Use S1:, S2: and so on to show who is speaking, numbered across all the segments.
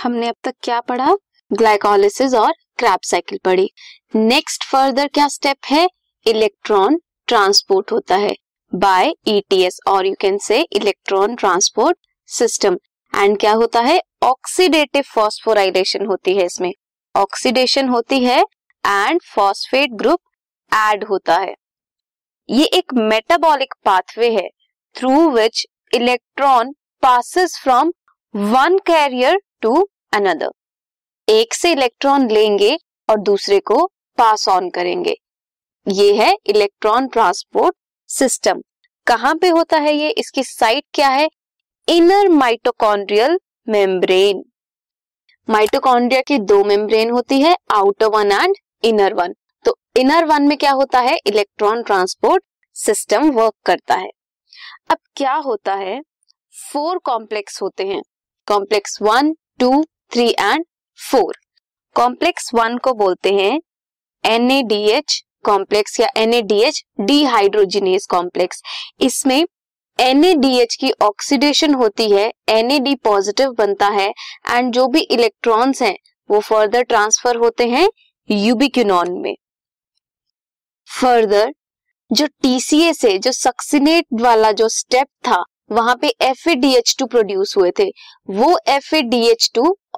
S1: हमने अब तक क्या पढ़ा? ग्लाइकोलिसिस और क्रैप साइकिल पढ़ी। नेक्स्ट फर्दर क्या स्टेप है? इलेक्ट्रॉन ट्रांसपोर्ट होता है। बाय ईटीएस और you can say electron transport system and क्या होता है? ऑक्सीडेटिव फॉस्फोराइलेशन होती है इसमें। ऑक्सीडेशन होती है एंड फॉस्फेट ग्रुप एड होता है। ये एक मेटाबॉलिक पाथवे है through which electron passes from one carrier to another एक से इलेक्ट्रॉन लेंगे और दूसरे को पास ऑन करेंगे। ये है इलेक्ट्रॉन ट्रांसपोर्ट सिस्टम कहाँ पे होता है ये? इसकी साइट क्या है? इनर माइटोकॉन्ड्रियल मेम्ब्रेन माइटोकॉन्ड्रिया की दो मेम्ब्रेन होती है outer one and inner one तो इनर वन में क्या होता है? इलेक्ट्रॉन ट्रांसपोर्ट सिस्टम वर्क करता है। अब क्या होता है? फोर कॉम्प्लेक्स होते हैं। Complex one two three and four complex one को बोलते हैं एनएडीएच कॉम्प्लेक्स या N A D NADH dehydrogenase complex इसमें एनएडीएच की ऑक्सीडेशन होती है एनएडी पॉजिटिव बनता है एंड जो भी इलेक्ट्रॉन्स हैं, वो फर्दर ट्रांसफ़र होते हैं यूबिक्यूनॉन में. फर्दर जो टीसीए से, जो सक्सिनेट वाला जो स्टेप था वहाँ पे एफ़ प्रोड्यूस हुए थे। वो एफ़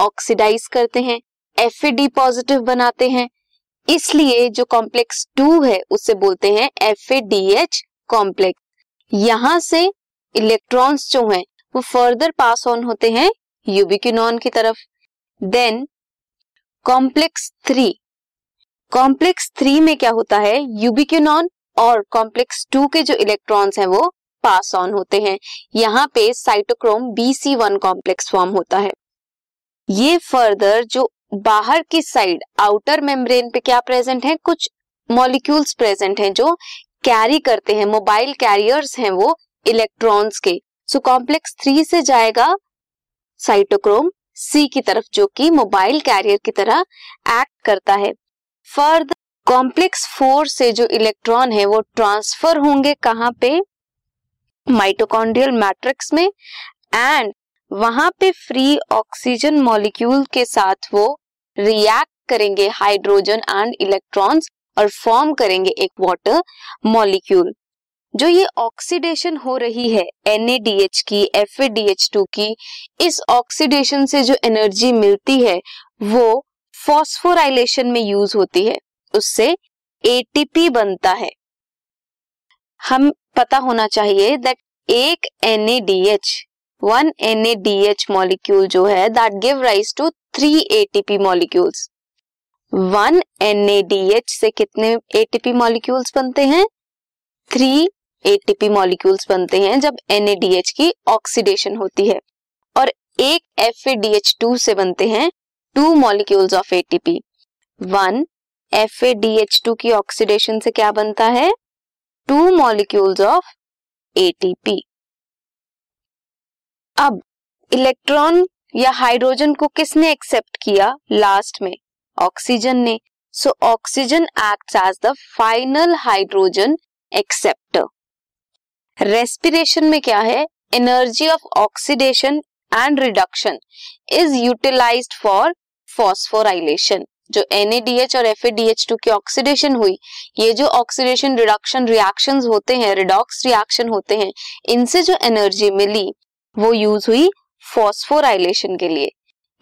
S1: ऑक्सीडाइज करते हैं FAD पॉजिटिव बनाते हैं। इसलिए जो कॉम्प्लेक्स टू है उसे बोलते हैं FADH कॉम्प्लेक्स यहाँ से इलेक्ट्रॉन्स जो हैं, वो फर्दर पास ऑन होते हैं यूबिक्यूनॉन की तरफ़। Then complex three complex three में क्या होता है? यूबिक्यूनॉन और कॉम्प्लेक्स टू के जो इलेक्ट्रॉन्स हैं, वो पास ऑन होते हैं। यहाँ पे cytochrome B C one complex form होता है। ये फर्दर जो बाहर की साइड आउटर मेम्ब्रेन पे क्या प्रेजेंट है? कुछ मॉलिक्यूल्स प्रेजेंट हैं जो कैरी करते हैं मोबाइल कैरियर्स हैं वो इलेक्ट्रॉन्स के। सो कॉम्प्लेक्स थ्री से जाएगा साइटोक्रोम सी की तरफ़, जो कि मोबाइल कैरियर की तरह एक्ट करता है। फर्दर कॉम्प्लेक्स फोर से जो इलेक्ट्रॉन है वो ट्रांसफ़र होंगे कहाँ पे? माइटोकॉन्ड्रियल मैट्रिक्स में एंड वहाँ पे फ्री ऑक्सीजन मॉलिक्यूल के साथ वो रिएक्ट करेंगे हाइड्रोजन एंड इलेक्ट्रॉन्स और फॉर्म करेंगे एक वाटर मॉलिक्यूल जो ये ऑक्सीडेशन हो रही है एनएडीएच की एफ़ टू की, इस ऑक्सीडेशन से जो एनर्जी मिलती है, वो फॉस्फोराइलेशन में यूज़ होती है। उससे एटीपी बनता है। हम पता होना चाहिए दैट एक N A D H one N A D H molecule जो है that give rise to three ATP molecules one N A D H से कितने एटीपी मॉलिक्यूल्स बनते हैं? थ्री ए एटीपी मॉलिक्यूल्स बनते हैं जब एनएडीएच की ऑक्सीडेशन होती है। और एक F A D H two से बनते हैं two molecules of ATP one F A D H two की ऑक्सीडेशन से क्या बनता है? टू मॉलिक्यूल्स ऑफ़ एटीपी अब इलेक्ट्रॉन या हाइड्रोजन को किसने एक्सेप्ट किया लास्ट में? ऑक्सीजन ने। So oxygen act as the final hydrogen acceptor respiration में क्या है? Energy of oxidation and reduction is utilised for phosphorylation जो एनएडीएच और एफ़ की ऑक्सीडेशन हुई, ये जो ऑक्सीडेशन रिडक्शन रिएक्शन होते हैं रिडॉक्स रिएक्शन होते हैं, इनसे जो एनर्जी मिली, वो यूज़ हुई फॉस्फोराइलेशन के लिए।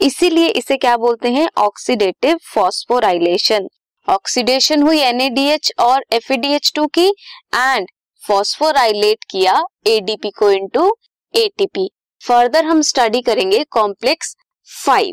S1: इसीलिए इसे क्या बोलते हैं? ऑक्सीडेटिव फॉस्फोराइलेशन ऑक्सीडेशन हुई एनएडीएच और एफ़ की एंड फॉस्फोराइलेट किया एडीपी को इनटू एटीपी फर्दर हम स्टडी करेंगे complex five